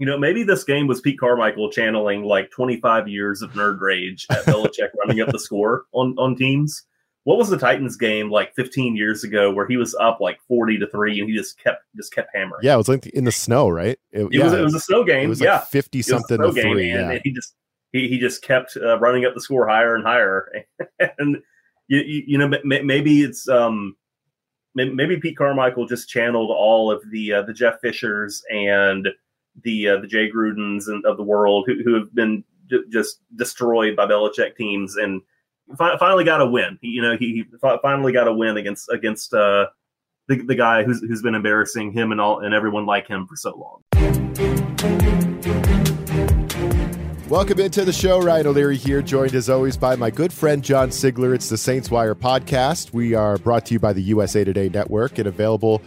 You know, maybe this game was Pete Carmichael channeling like 25 years of nerd rage at Belichick running up the score on on teams. What was the Titans game like 15 years ago where he was up like 40 to three and he just kept just kept hammering? Yeah, it was like in the snow, right? It, it yeah, was it was a snow game. It was yeah, 50 something to three. And, yeah. and he just he, he just kept uh, running up the score higher and higher. and you, you, you know maybe it's um maybe Pete Carmichael just channeled all of the uh, the Jeff Fishers and the uh, the Jay Grudens of the world who, who have been just destroyed by Belichick teams and fi- finally got a win. He, you know, he, he fi- finally got a win against against uh, the the guy who's who's been embarrassing him and all and everyone like him for so long. Welcome into the show. Ryan O'Leary here, joined as always by my good friend John Sigler. It's the Saints Wire podcast. We are brought to you by the USA Today Network and available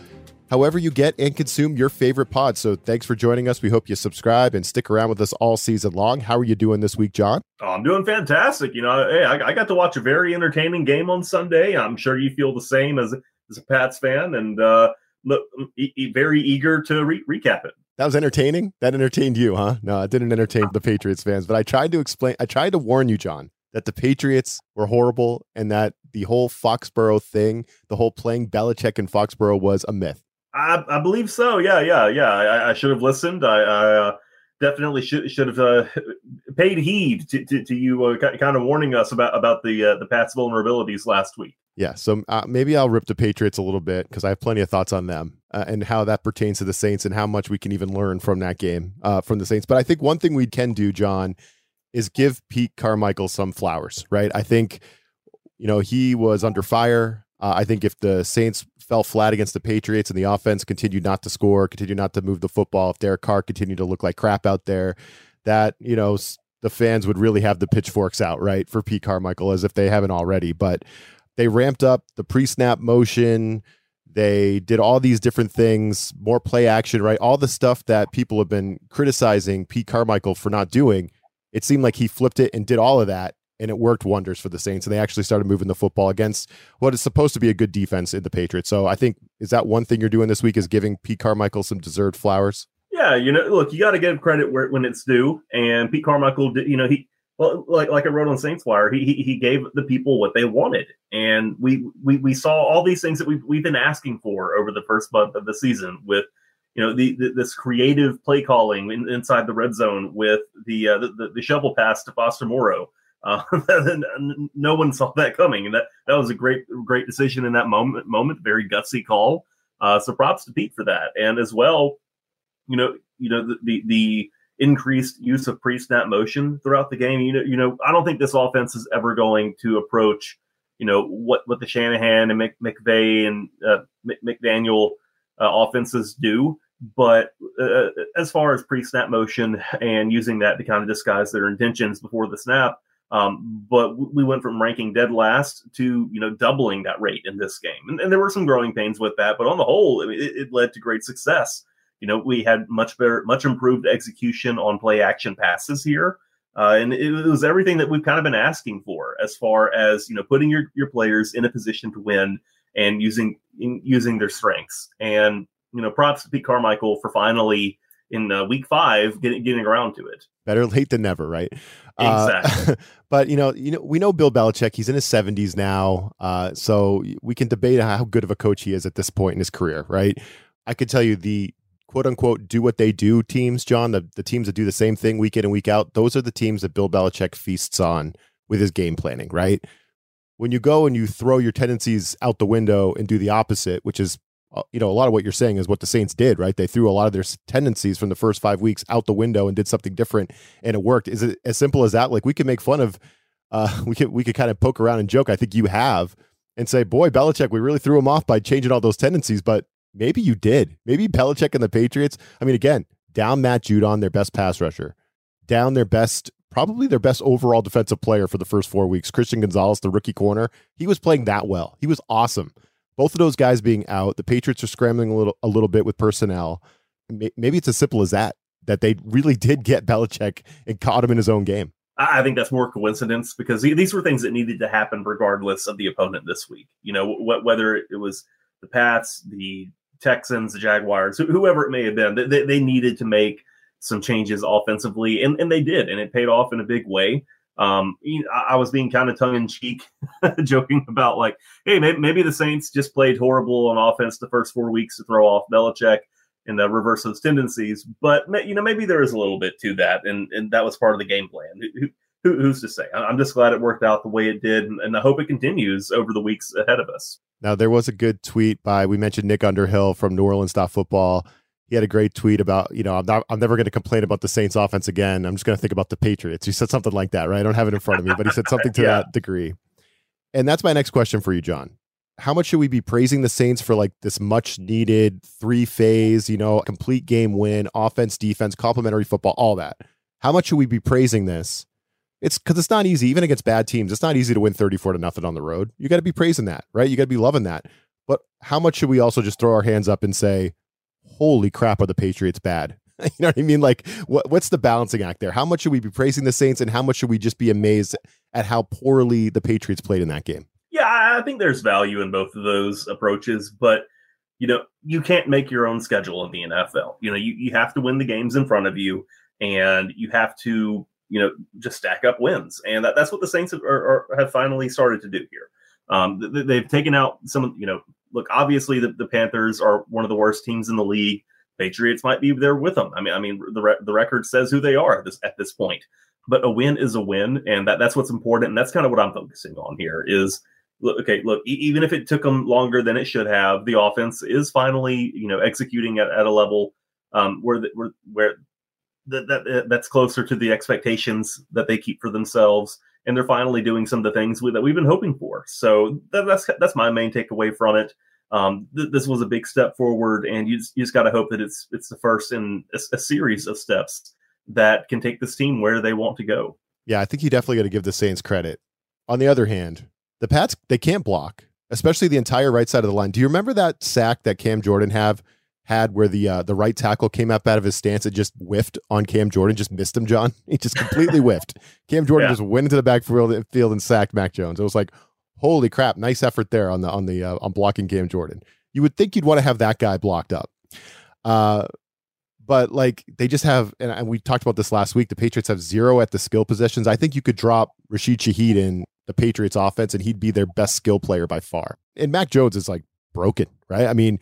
however you get and consume your favorite pod. So thanks for joining us. We hope you subscribe and stick around with us all season long. How are you doing this week, John? Oh, I'm doing fantastic. You know, hey, I, I, got to watch a very entertaining game on Sunday. I'm sure you feel the same as, as a Pats fan and uh, look, e- very eager to re- recap it. That was entertaining. That entertained you, huh? No, it didn't entertain the Patriots fans, but I tried to explain, I tried to warn you, John, that the Patriots were horrible and that the whole Foxborough thing, the whole playing Belichick in Foxborough was a myth. I, I believe so. Yeah, yeah, yeah. I, I should have listened. I, I uh, definitely should should have uh, paid heed to, to, to you uh, kind of warning us about about the uh, the Pats vulnerabilities last week. Yeah, so uh, maybe I'll rip the Patriots a little bit because I have plenty of thoughts on them uh, and how that pertains to the Saints and how much we can even learn from that game from the Saints. But I think one thing we can do, John, is give Pete Carmichael some flowers, right? I think, you know, he was under fire. I think if the Saints fell flat against the Patriots and the offense continued not to score, continued not to move the football, if Derek Carr continued to look like crap out there, that, you know, the fans would really have the pitchforks out, right, for Pete Carmichael as if they haven't already. But they ramped up the pre-snap motion. They did all these different things, more play action, right? All the stuff that people have been criticizing Pete Carmichael for not doing. It seemed like he flipped it and did all of that, and it worked wonders for the Saints. And they actually started moving the football against what is supposed to be a good defense in the Patriots. So I think is that one thing you're doing this week is giving Pete Carmichael some deserved flowers. Yeah, you know, look, you got to give credit where when it's due, and Pete Carmichael, you know, he well, like like I wrote on Saints Wire, he, he he gave the people what they wanted, and we we we saw all these things that we've we've been asking for over the first month of the season with. You know the, the this creative play calling in, inside the red zone with the, uh, the, the shovel pass to Foster Moreau. Uh, no one saw that coming, and that that was a great great decision in that moment. Moment, very gutsy call. Uh, so props to Pete for that, and as well, you know, you know the the, the increased use of pre-snap motion throughout the game. You know, you know, I don't think this offense is ever going to approach, you know, what what the Shanahan and Mc, McVay and uh, McDaniel uh, offenses do. But uh, as far as pre-snap motion and using that to kind of disguise their intentions before the snap, um, but we went from ranking dead last to you know doubling that rate in this game, and, and there were some growing pains with that. But on the whole, it, it led to great success you know, we had much better, much improved execution on play action passes here. Uh, and it was everything that we've kind of been asking for as far as, you know, putting your, your players in a position to win and using, in, using their strengths. And, you know, props to Pete Carmichael for finally in uh, week five getting, getting around to it. Better late than never, right? Exactly. Uh, but you know, you know, we know Bill Belichick. He's in his seventies now, uh, so we can debate how good of a coach he is at this point in his career, right? I could tell you the quote unquote do what they do teams, John, the, the teams that do the same thing week in and week out, those are the teams that Bill Belichick feasts on with his game planning, right? When you go and you throw your tendencies out the window and do the opposite, which is uh, you know, a lot of what you're saying is what the Saints did, right? They threw a lot of their tendencies from the first five weeks out the window and did something different, and it worked. Is it as simple as that? Like we can make fun of, uh, we could we could kind of poke around and joke. I think you have, and say, boy, Belichick, we really threw him off by changing all those tendencies. But Maybe you did. Maybe Belichick and the Patriots. I mean, again, down Matt Judon, their best pass rusher, down their best, probably their best overall defensive player for the first four weeks, Christian Gonzalez, the rookie corner. He was playing that well. He was awesome. Both of those guys being out, the Patriots are scrambling a little, a little bit with personnel. Maybe it's as simple as that. That they really did get Belichick and caught him in his own game. I think that's more coincidence because these were things that needed to happen regardless of the opponent this week. You know, whether it was the Pats, the Texans, the Jaguars, whoever it may have been, they, they needed to make some changes offensively, and, and they did, and it paid off in a big way. Um, I, was being kind of tongue in cheek, joking about like, hey, maybe, maybe, the Saints just played horrible on offense the first four weeks to throw off Belichick and uh, reverse those tendencies. But you know, maybe there is a little bit to that, and and that was part of the game plan. Who, who, who's to say? I'm just glad it worked out the way it did, and I hope it continues over the weeks ahead of us. Now, there was a good tweet by we mentioned Nick Underhill from New Orleans Football he had a great tweet about, you know, I'm not, I'm never going to complain about the Saints offense again. I'm just going to think about the Patriots. He said something like that, right? I don't have it in front of me, but he said something to yeah. that degree. And that's my next question for you, John. How much should we be praising the Saints for like this much needed three phase, you know, complete game win, offense, defense, complementary football, all that? How much should we be praising this? It's because it's not easy, even against bad teams. It's not easy to win 34 to nothing on the road. You got to be praising that, right? You got to be loving that. But how much should we also just throw our hands up and say, holy crap, are the Patriots bad? you know what I mean? Like, what, what's the balancing act there? How much should we be praising the Saints, and how much should we just be amazed at how poorly the Patriots played in that game? Yeah, I think there's value in both of those approaches, but you know, you can't make your own schedule in the NFL. You know, you, you have to win the games in front of you, and you have to, you know, just stack up wins, and that, that's what the Saints have, are, are, have finally started to do here. Um, they, have taken out some, you know, look, obviously the, the Panthers are one of the worst teams in the league. Patriots might be there with them. I mean, I mean, the re- the record says who they are at this at this point. But a win is a win, and that, that's what's important. And that's kind of what I'm focusing on here. Is look, okay, look, e- even if it took them longer than it should have, the offense is finally you know executing at, at a level um, where the, where where that, that that's closer to the expectations that they keep for themselves and they're finally doing some of the things we, that we've been hoping for. So that, that's that's my main takeaway from it. Um, th- this was a big step forward, and you just, you just got to hope that it's it's the first in a, a, series of steps that can take this team where they want to go. Yeah, I think you definitely got to give the Saints credit. On the other hand, the Pats they can't block, especially the entire right side of the line. Do you remember that sack that Cam Jordan have had where the uh, the right tackle came up out of his stance and just whiffed on Cam Jordan, just missed him, John. He just completely whiffed. Cam Jordan yeah. just went into the backfield field and sacked Mac Jones. It was like, holy crap, nice effort there on the on the uh, on blocking Cam Jordan. You would think you'd want to have that guy blocked up. Uh, but like they just have, and, and we talked about this last week. The Patriots have zero at the skill positions. I think you could drop Rashid Shaheed in the Patriots offense, and he'd be their best skill player by far. And Mac Jones is like broken, right? I mean,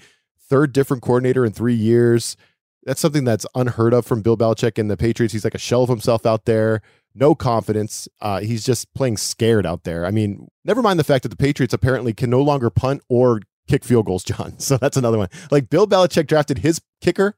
third different coordinator in three years. That's something that's unheard of from Bill Belichick and the Patriots. He's like a shell of himself out there, no confidence. Uh, he's just playing scared out there. I mean, never mind the fact that the Patriots apparently can no longer punt or kick field goals, John. So that's another one. Like Bill Belichick drafted his kicker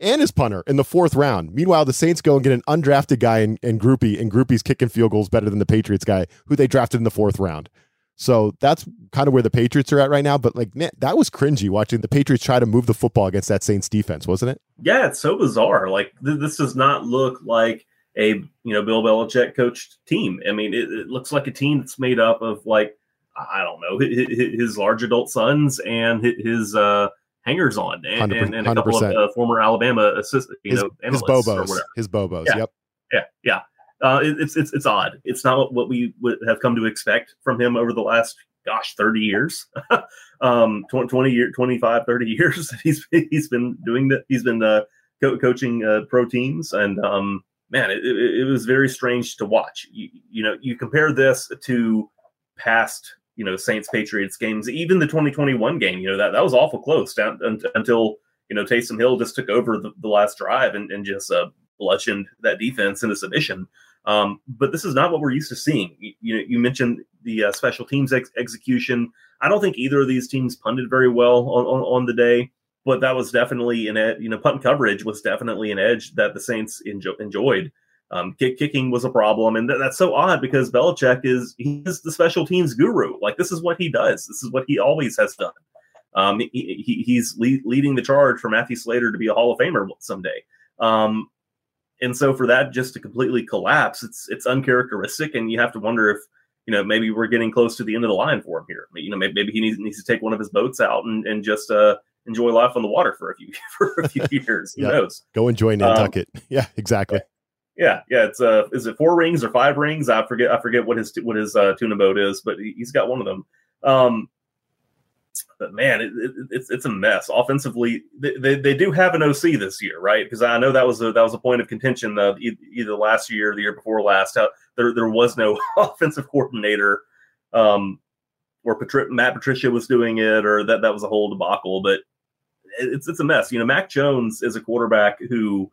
and his punter in the fourth round. Meanwhile, the Saints go and get an undrafted guy in, in Grupe, and Grupe's kicking field goals better than the Patriots guy who they drafted in the fourth round. So that's kind of where the Patriots are at right now. But like, man, that was cringy watching the Patriots try to move the football against that Saints defense, wasn't it? Yeah, it's so bizarre. Like th- this does not look like a you know Bill Belichick coached team. I mean, it, it looks like a team that's made up of like I don't know his, his large adult sons and his uh, hangers on and, and, and, a couple 100%. of uh, former Alabama assistant you his, know his bobos his bobos. Yeah. Yep. Yeah. Yeah uh, it, it's it's it's odd. It's not what we would have come to expect from him over the last gosh 30 years um 20, 20 year 25 30 years he's he's been doing that he's been uh, co- coaching uh, pro teams and um man it, it, was very strange to watch you, you know you compare this to past you know saints patriots games even the 2021 game you know that that was awful close down until you know Taysom Hill just took over the, the last drive and, and just uh, bludgeoned that defense into submission. Um, but this is not what we're used to seeing. You, you, you mentioned the uh, special teams ex- execution. I don't think either of these teams punted very well on, on, on the day, but that was definitely an ed- you know punt coverage was definitely an edge that the Saints enjo- enjoyed. Um, kick kicking was a problem, and th- that's so odd because Belichick is he's the special teams guru. Like this is what he does. This is what he always has done. Um, he, he, he's le- leading the charge for Matthew Slater to be a Hall of Famer someday. Um, and so for that just to completely collapse, it's it's uncharacteristic, and you have to wonder if you know maybe we're getting close to the end of the line for him here. You know, maybe, maybe he needs, needs to take one of his boats out and, and just uh, enjoy life on the water for a few for a few years. Who yeah. knows? Go enjoy Nantucket. Um, yeah, exactly. Yeah, yeah. It's uh, is it four rings or five rings? I forget. I forget what his what his uh, tuna boat is, but he's got one of them. Um, but man, it, it, it's it's a mess offensively. They, they, they, do have an OC this year, right? Because I know that was a that was a point of contention uh, either last year or the year before last. How there there was no offensive coordinator, um, or Patri- Matt Patricia was doing it, or that that was a whole debacle. But it's it's a mess. You know, Mac Jones is a quarterback who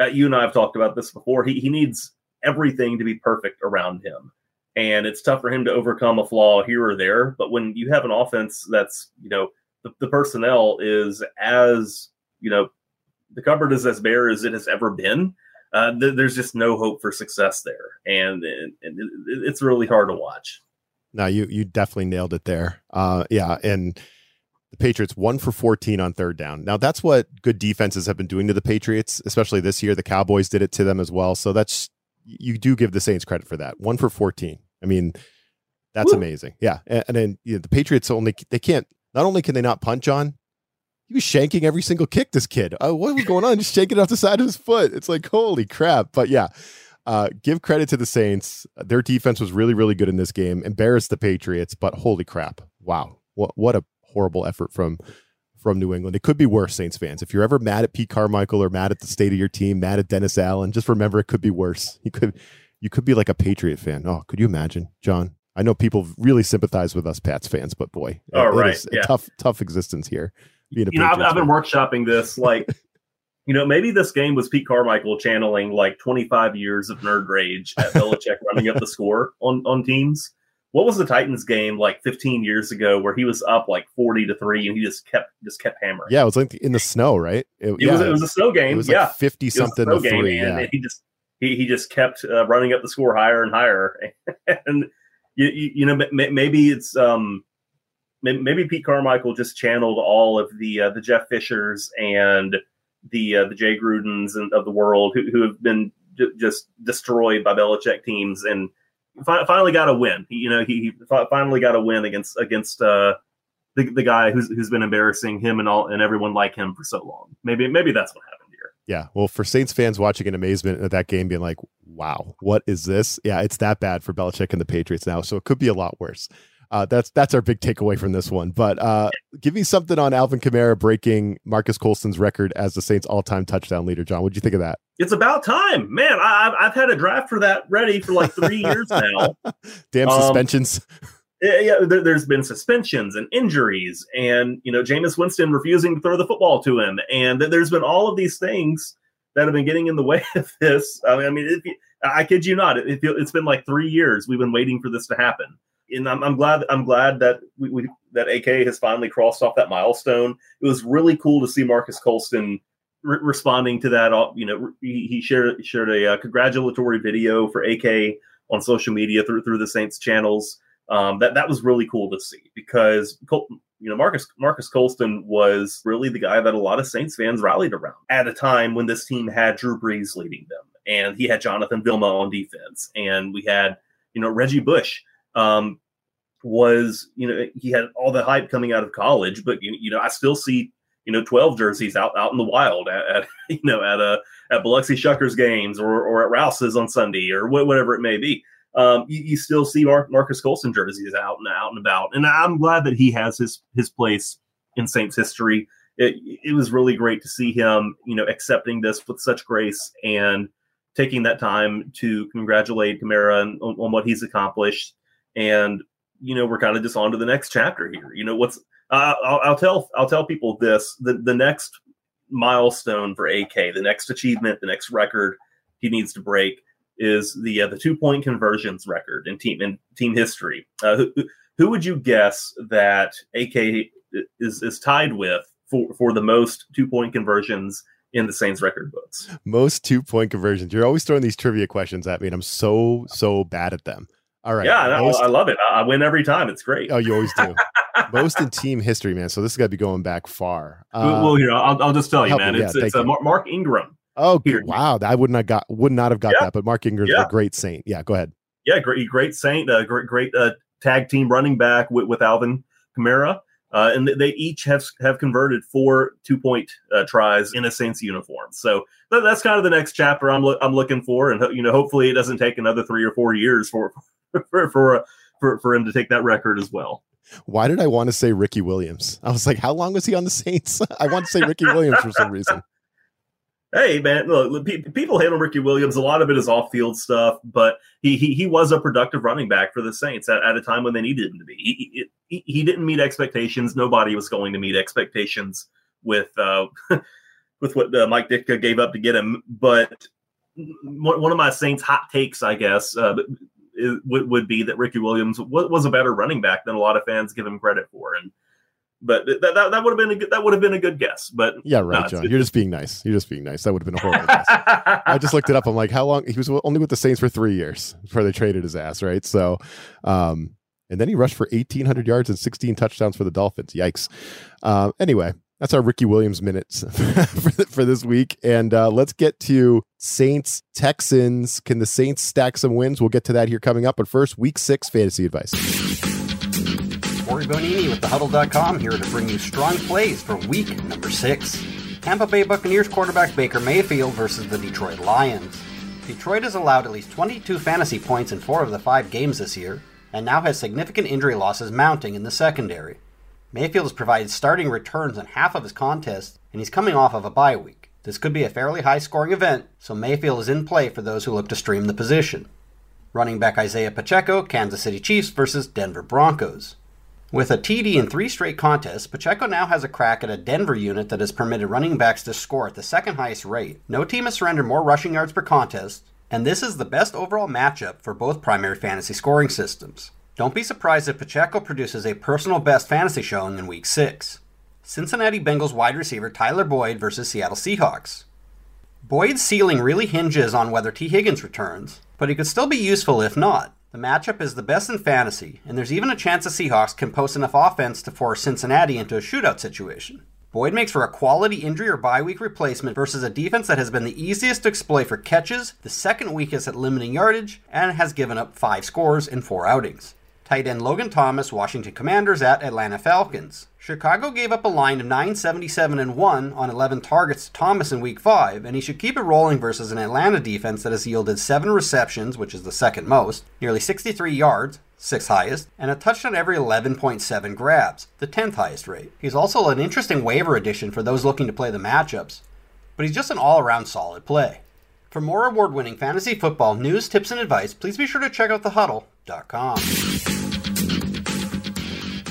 uh, you and I have talked about this before. He he needs everything to be perfect around him and it's tough for him to overcome a flaw here or there. But when you have an offense that's, you know, the, the personnel is as, you know, the cupboard is as bare as it has ever been, uh, th- there's just no hope for success there. And, and, it, it's really hard to watch. No, you, you definitely nailed it there. Uh, yeah. And, the Patriots one for 14 on third down. Now that's what good defenses have been doing to the Patriots, especially this year. The Cowboys did it to them as well. So that's you do give the Saints credit for that. One for 14. I mean, that's Woo. amazing. Yeah. And, and then you know, the Patriots only, they can't, not only can they not punch on, he was shanking every single kick, this kid. Oh, what was going on? Just shaking it off the side of his foot. It's like, holy crap. But yeah, uh, give credit to the Saints. Their defense was really, really good in this game. Embarrassed the Patriots, but holy crap. Wow. What, what a horrible effort from from New England. It could be worse, Saints fans. If you're ever mad at Pete Carmichael or mad at the state of your team, mad at Dennis Allen, just remember it could be worse. You could you could be like a Patriot fan. Oh, could you imagine, John? I know people really sympathize with us Pats fans, but boy, oh, it, right. it is yeah. a tough, tough existence here. You know, I've, I've, been workshopping this. Like, you know, maybe this game was Pete Carmichael channeling like 25 years of nerd rage at Belichick running up the score on on teams what was the Titans game like 15 years ago where he was up like 40 to 3 and he just kept just kept hammering. Yeah, it was like in the snow, right? It, it yeah, was it was a snow game. It was yeah. Like 50 something to game, 3. And, yeah. he just he, he just kept uh, running up the score higher and higher and you, you, you, know maybe it's um maybe Pete Carmichael just channeled all of the uh, the Jeff Fishers and the uh, the Jay Grudens and of the world who, who have been j- just destroyed by Belichick teams and fi- finally got a win. He, you know, he, he finally got a win against against uh, the the guy who's who's been embarrassing him and all and everyone like him for so long. Maybe maybe that's what happened here. Yeah. Well, for Saints fans watching in amazement at that game, being like, "Wow, what is this?" Yeah, it's that bad for Belichick and the Patriots now. So it could be a lot worse. Uh, that's that's our big takeaway from this one. But uh, give me something on Alvin Kamara breaking Marques Colston's record as the Saints' all-time touchdown leader. John, what do you think of that? It's about time, man. I, have had a draft for that ready for like three years now. Damn um, suspensions. Yeah, there, has been suspensions and injuries, and you know Jameis Winston refusing to throw the football to him, and there's been all of these things that have been getting in the way of this. I mean, I mean, I kid you not, it, it's been like three years we've been waiting for this to happen and I'm, I'm, glad I'm glad that we, we, that AK has finally crossed off that milestone. It was really cool to see Marques Colston re- responding to that. You know, he, he shared shared a uh, congratulatory video for AK on social media through through the Saints channels. Um, that that was really cool to see because Col- you know Marques Marques Colston was really the guy that a lot of Saints fans rallied around at a time when this team had Drew Brees leading them, and he had Jonathan Vilma on defense, and we had you know Reggie Bush um, was you know he had all the hype coming out of college, but you, you know I still see you know 12 jerseys out out in the wild at, at you know at a at Biloxi Shuckers games or or at Rouse's on Sunday or wh- whatever it may be. Um, you, you, still see Mar- Marques Colston jerseys out and out and about, and I'm glad that he has his his place in Saints history. It, it was really great to see him, you know, accepting this with such grace and taking that time to congratulate Kamara on, on what he's accomplished and you know we're kind of just on to the next chapter here you know what's uh, I'll, I'll, tell i'll tell people this the, the next milestone for ak the next achievement the next record he needs to break is the uh, the two point conversions record in team in team history uh, who, who would you guess that ak is is tied with for for the most two point conversions in the Saints record books. Most two point conversions. You're always throwing these trivia questions at me, and I'm so so bad at them. All right. Yeah, no, I love it. I win every time. It's great. Oh, you always do. Most in team history, man. So this has got to be going back far. Uh, well, here I'll, I'll just tell you, man. Me. It's, yeah, it's uh, Mark Ingram. Oh, here. wow! I would not got would not have got yeah. that, but Mark Ingram's yeah. a great saint. Yeah, go ahead. Yeah, great, great saint. Uh, great, great uh, tag team running back with, with Alvin Kamara. Uh, and they each have have converted four two point uh, tries in a Saints uniform. So that's kind of the next chapter I'm lo- I'm looking for, and you know hopefully it doesn't take another three or four years for for for, for for him to take that record as well. Why did I want to say Ricky Williams? I was like, how long was he on the Saints? I want to say Ricky Williams for some reason. Hey man, look, people handle Ricky Williams. A lot of it is off-field stuff, but he he, he was a productive running back for the Saints at, at a time when they needed him to be. He, he, he didn't meet expectations. Nobody was going to meet expectations with uh, with what uh, Mike Ditka gave up to get him. But one of my Saints hot takes, I guess, uh, would, would be that Ricky Williams was a better running back than a lot of fans give him credit for, and but that, that, that would have been a good that would have been a good guess. But yeah, right, John. You're just being nice. You're just being nice. That would have been a horrible guess. I just looked it up. I'm like, how long? He was only with the Saints for three years before they traded his ass, right? So, um, and then he rushed for 1,800 yards and 16 touchdowns for the Dolphins. Yikes. Uh, anyway, that's our Ricky Williams minutes for, this week. And uh, let's get to Saints Texans. Can the Saints stack some wins? We'll get to that here coming up. But first, week six fantasy advice. Corey Bonini with thehuddle.com here to bring you strong plays for week number six. Tampa Bay Buccaneers quarterback Baker Mayfield versus the Detroit Lions. Detroit has allowed at least 22 fantasy points in four of the five games this year, and now has significant injury losses mounting in the secondary. Mayfield has provided starting returns in half of his contests, and he's coming off of a bye week. This could be a fairly high scoring event, so Mayfield is in play for those who look to stream the position. Running back Isaiah Pacheco, Kansas City Chiefs versus Denver Broncos. With a TD in three straight contests, Pacheco now has a crack at a Denver unit that has permitted running backs to score at the second highest rate. No team has surrendered more rushing yards per contest, and this is the best overall matchup for both primary fantasy scoring systems. Don't be surprised if Pacheco produces a personal best fantasy showing in Week 6. Cincinnati Bengals wide receiver Tyler Boyd versus Seattle Seahawks. Boyd's ceiling really hinges on whether Tee Higgins returns, but he could still be useful if not. The matchup is the best in fantasy, and there's even a chance the Seahawks can post enough offense to force Cincinnati into a shootout situation. Boyd makes for a quality injury or bye week replacement versus a defense that has been the easiest to exploit for catches, the second weakest at limiting yardage, and has given up five scores in four outings. Tight end Logan Thomas, Washington Commanders at Atlanta Falcons. Chicago gave up a line of 977 and 1 on 11 targets to Thomas in week 5, and he should keep it rolling versus an Atlanta defense that has yielded 7 receptions, which is the second most, nearly 63 yards, sixth highest, and a touchdown every 11.7 grabs, the 10th highest rate. He's also an interesting waiver addition for those looking to play the matchups, but he's just an all around solid play. For more award winning fantasy football news, tips, and advice, please be sure to check out thehuddle.com.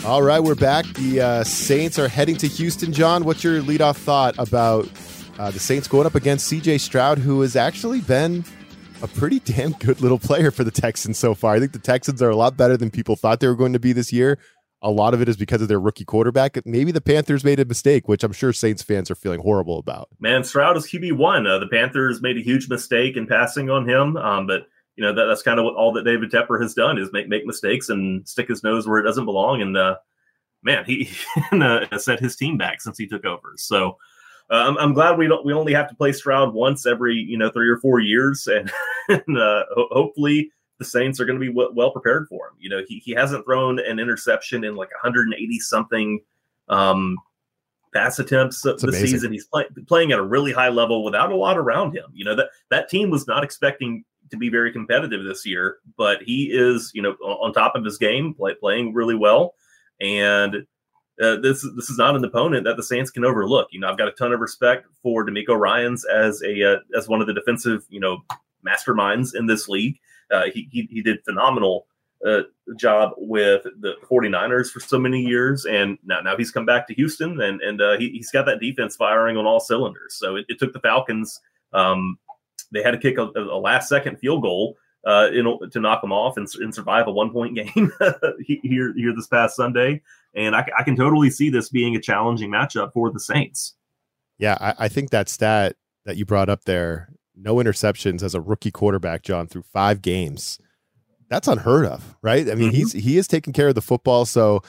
All right, we're back. The uh, Saints are heading to Houston. John, what's your leadoff thought about uh, the Saints going up against CJ Stroud, who has actually been a pretty damn good little player for the Texans so far? I think the Texans are a lot better than people thought they were going to be this year. A lot of it is because of their rookie quarterback. Maybe the Panthers made a mistake, which I'm sure Saints fans are feeling horrible about. Man, Stroud is QB one. Uh, the Panthers made a huge mistake in passing on him, um, but you know that, that's kind of what all that David Tepper has done is make make mistakes and stick his nose where it doesn't belong. And uh, man, he uh, set his team back since he took over. So uh, I'm, I'm, glad we don't we only have to play Stroud once every you know three or four years, and, and uh, ho- hopefully the Saints are going to be w- well prepared for him. You know, he he hasn't thrown an interception in like 180 something. Um, pass attempts this amazing. season. He's play, playing at a really high level without a lot around him. You know that that team was not expecting to be very competitive this year, but he is, you know, on top of his game, play, playing really well. And uh, this this is not an opponent that the Saints can overlook. You know, I've got a ton of respect for DeMeco Ryans as a uh, as one of the defensive, you know, masterminds in this league. Uh, he, he, he did phenomenal uh, job with the 49ers for so many years, and now now he's come back to Houston, and and uh, he, has got that defense firing on all cylinders. So it, it took the Falcons um, they had to kick a, a last second field goal uh, in, to knock them off and, and survive a one point game here here this past Sunday. And I, I, can totally see this being a challenging matchup for the Saints. Yeah, I, I think that stat that you brought up there, no interceptions as a rookie quarterback, John, through five games. That's unheard of, right? I mean, mm-hmm. he's he is taking care of the football. So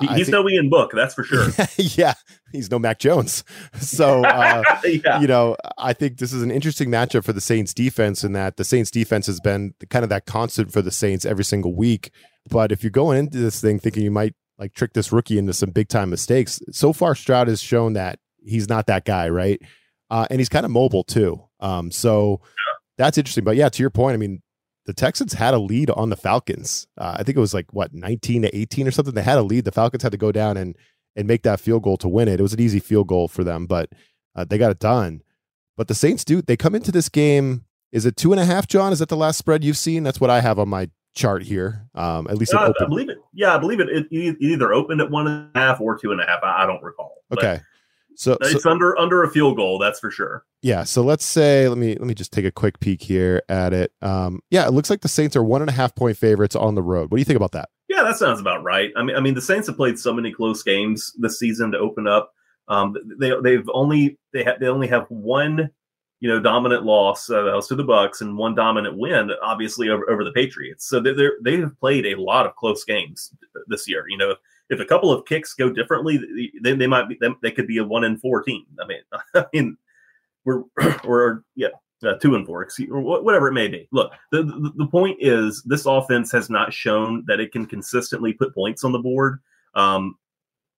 he's think, no Ian Book, that's for sure. yeah, he's no Mac Jones. So, uh, yeah. you know, I think this is an interesting matchup for the Saints defense in that the Saints defense has been kind of that constant for the Saints every single week. But if you're going into this thing thinking you might like trick this rookie into some big time mistakes, so far Stroud has shown that he's not that guy, right? Uh, and he's kind of mobile too. Um, so yeah. that's interesting. But yeah, to your point, I mean, the Texans had a lead on the Falcons. Uh, I think it was like what 19 to 18 or something. They had a lead. The Falcons had to go down and and make that field goal to win it. It was an easy field goal for them, but uh, they got it done. But the Saints do. They come into this game. Is it two and a half, John? Is that the last spread you've seen? That's what I have on my chart here. Um, at least uh, I believe it. Yeah, I believe it. It, it either opened at one and a half or two and a half. I, I don't recall. Okay. So it's so, under under a field goal, that's for sure. Yeah. So let's say let me let me just take a quick peek here at it. Um, yeah, it looks like the Saints are one and a half point favorites on the road. What do you think about that? Yeah, that sounds about right. I mean, I mean, the Saints have played so many close games this season to open up. Um, they they've only they have they only have one you know dominant loss uh, that was to the Bucs and one dominant win, obviously over, over the Patriots. So they they they have played a lot of close games this year. You know, if a couple of kicks go differently, then they might be they could be a one in four team. I mean, I mean, we're or yeah, uh, two and four, excuse, or whatever it may be. Look, the, the, the point is this offense has not shown that it can consistently put points on the board. Um,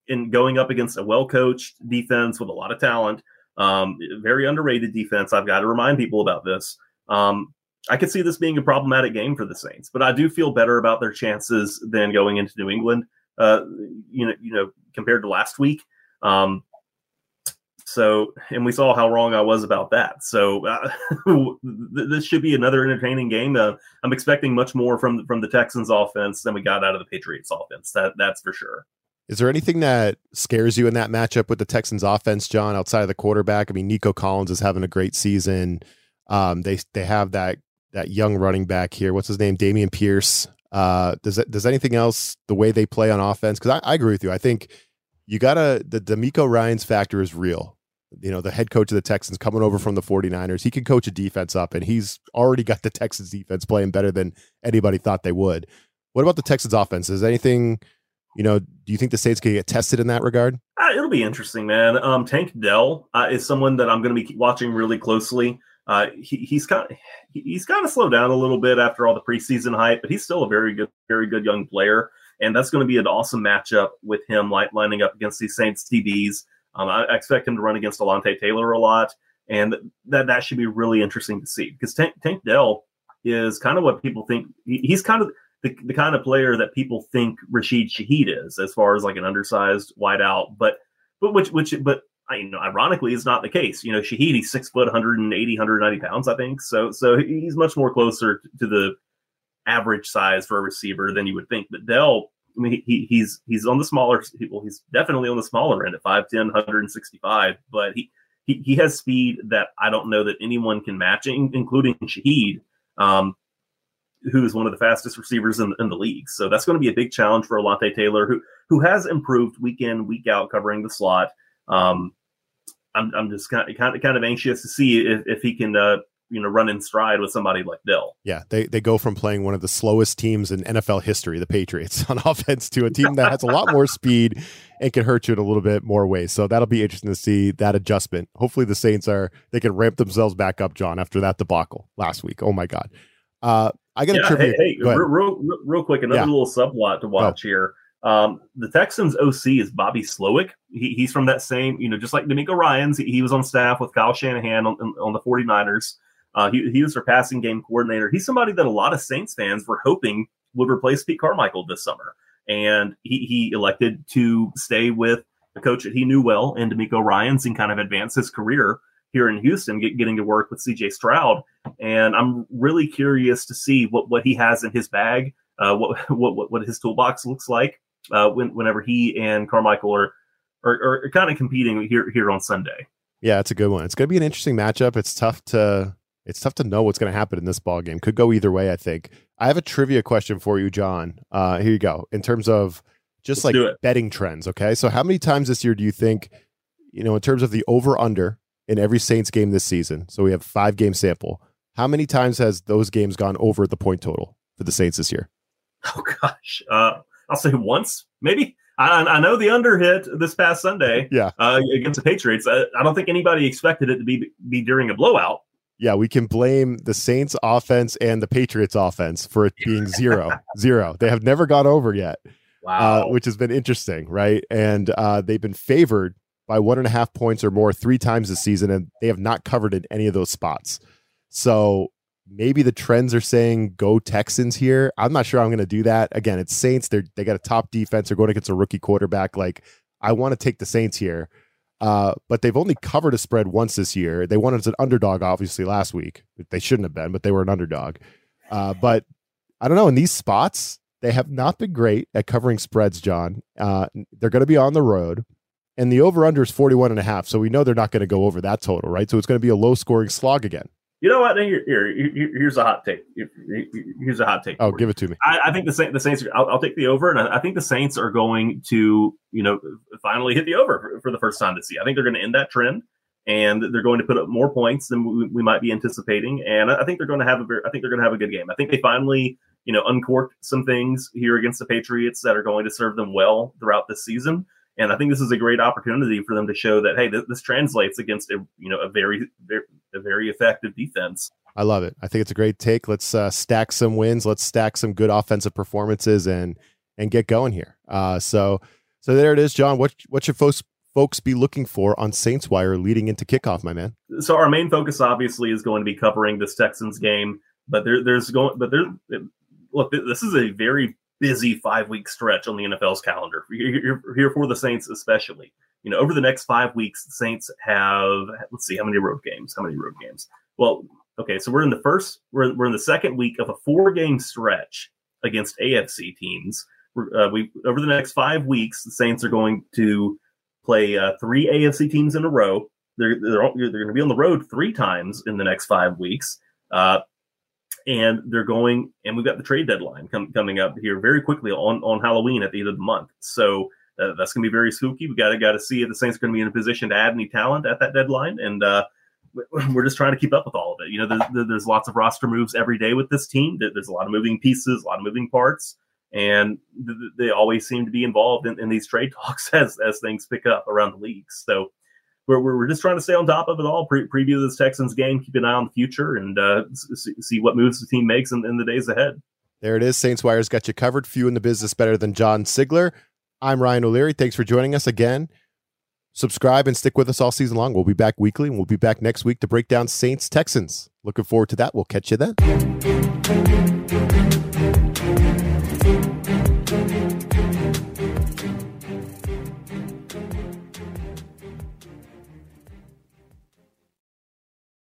in going up against a well coached defense with a lot of talent, um, very underrated defense. I've got to remind people about this. Um, I could see this being a problematic game for the Saints, but I do feel better about their chances than going into New England uh, you know, you know, compared to last week. Um, so, and we saw how wrong I was about that. So, uh, this should be another entertaining game. Uh, I'm expecting much more from from the Texans offense than we got out of the Patriots offense. That that's for sure. Is there anything that scares you in that matchup with the Texans offense, John, outside of the quarterback? I mean, Nico Collins is having a great season. Um, they they have that that young running back here. What's his name? Dameon Pierce. Uh, does does anything else the way they play on offense? Because I, I, agree with you. I think you gotta the DeMeco Ryans factor is real. You know, the head coach of the Texans coming over from the 49ers, he can coach a defense up, and he's already got the Texans defense playing better than anybody thought they would. What about the Texans offense? Is anything, you know, do you think the Saints can get tested in that regard? Uh, it'll be interesting, man. Um, Tank Dell uh, is someone that I'm going to be watching really closely. Uh, he, he's of he's kind of slowed down a little bit after all the preseason hype, but he's still a very good, very good young player, and that's going to be an awesome matchup with him like lining up against these Saints DBs. Um, I, expect him to run against Alontae Taylor a lot, and that that should be really interesting to see because Tank, Tank Dell is kind of what people think. He, he's kind of the, the kind of player that people think Rashid Shaheed is, as far as like an undersized wideout, but but which which but you know, ironically, is not the case. You know, Shaheed, he's six foot, 180, 190 pounds, I think. So, so he's much more closer to the average size for a receiver than you would think. But Dell, I mean, he, he's he's on the smaller. Well, he's definitely on the smaller end at 5'10", 165. But he, he he has speed that I don't know that anyone can match, including Shaheed, um, who is one of the fastest receivers in, in the league. So that's going to be a big challenge for Alontae Taylor, who who has improved week in week out covering the slot. Um, I'm I'm just kind of kind of, kind of anxious to see if, if he can uh, you know run in stride with somebody like Dell. Yeah, they they go from playing one of the slowest teams in NFL history, the Patriots, on offense to a team that has a lot more speed and can hurt you in a little bit more ways. So that'll be interesting to see that adjustment. Hopefully, the Saints are they can ramp themselves back up, John, after that debacle last week. Oh my God. Uh, I got a yeah, trivia. Hey, hey real, real, real, quick, another yeah. little subplot to watch here. Um, the Texans OC is Bobby Slowik. He, he's from that same, you know, just like DeMeco Ryans. He, he was on staff with Kyle Shanahan on, on the 49ers. Uh, he, he was their passing game coordinator. He's somebody that a lot of Saints fans were hoping would replace Pete Carmichael this summer. And he, he elected to stay with a coach that he knew well in DeMeco Ryans and kind of advance his career here in Houston, get, getting to work with CJ Stroud. And I'm really curious to see what, what he has in his bag, uh, what, what, what his toolbox looks like uh, when, whenever he and Carmichael are, are, are kind of competing here here on Sunday. Yeah, it's a good one. It's going to be an interesting matchup. It's tough to it's tough to know what's going to happen in this ball game. Could go either way. I think. I have a trivia question for you, John. Uh, here you go. In terms of just Let's like betting trends. Okay, so how many times this year do you think, you know, in terms of the over under in every Saints game this season? So we have five game sample. How many times has those games gone over the point total for the Saints this year? Oh gosh, uh, I'll say once, maybe. I, I, know the under hit this past Sunday. Yeah, uh, against the Patriots. I, I, don't think anybody expected it to be be during a blowout. Yeah, we can blame the Saints offense and the Patriots offense for it being zero, zero. They have never gone over yet. Uh, wow, uh, which has been interesting, right? And uh, they've been favored by one and a half points or more three times this season, and they have not covered in any of those spots. So maybe the trends are saying go Texans here. I'm not sure I'm going to do that. Again, it's Saints. They're they got a top defense. They're going against a rookie quarterback. Like I want to take the Saints here. Uh, but they've only covered a spread once this year. They won as an underdog, obviously, last week. They shouldn't have been, but they were an underdog. Uh, but I don't know. In these spots, they have not been great at covering spreads, John. Uh, they're going to be on the road, and the over under is 41 and a half. So we know they're not going to go over that total, right? So it's going to be a low scoring slog again. You know what? Here, here, here's a hot take. Here's a hot take. Oh, give it to me. I, I think the Saints. The Saints. I'll, I'll, take the over, and I, I, think the Saints are going to, you know, finally hit the over for, for the first time this year. I think they're going to end that trend, and they're going to put up more points than we, we might be anticipating. And I think they're going to have a very. I think they're going to have a good game. I think they finally, you know, uncorked some things here against the Patriots that are going to serve them well throughout this season. And I think this is a great opportunity for them to show that hey, this, this translates against a you know a very, very a very effective defense. I love it. I think it's a great take. Let's uh, stack some wins. Let's stack some good offensive performances and and get going here. Uh, so so there it is, John. What what should folks folks be looking for on Saints Wire leading into kickoff, my man? So our main focus obviously is going to be covering this Texans game, but there, there's going but there look this is a very busy five week stretch on the NFL's calendar here, here for the Saints especially. You know, over the next five weeks, the Saints have let's see how many road games. How many road games? Well, okay, so we're in the first, we're, we're in the second week of a four game stretch against AFC teams. Uh, we over the next five weeks, the Saints are going to play uh, three AFC teams in a row. They're they're, they're going to be on the road three times in the next five weeks. Uh, and they're going and we've got the trade deadline com- coming up here very quickly on on Halloween at the end of the month. So uh, that's going to be very spooky. We got to got to see if the Saints are going to be in a position to add any talent at that deadline, and uh, we're just trying to keep up with all of it. You know, there's, there's lots of roster moves every day with this team. There's a lot of moving pieces, a lot of moving parts, and they always seem to be involved in, in these trade talks as as things pick up around the leagues. So we're, we're just trying to stay on top of it all. Pre- preview this Texans game, keep an eye on the future, and uh, see, see, what moves the team makes in, in the days ahead. There it is. Saints Wire's got you covered. Few in the business better than John Sigler. I'm Ryan O'Leary. Thanks for joining us again. Subscribe and stick with us all season long. We'll be back weekly and we'll be back next week to break down Saints Texans. Looking forward to that. We'll catch you then.